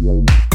Yeah.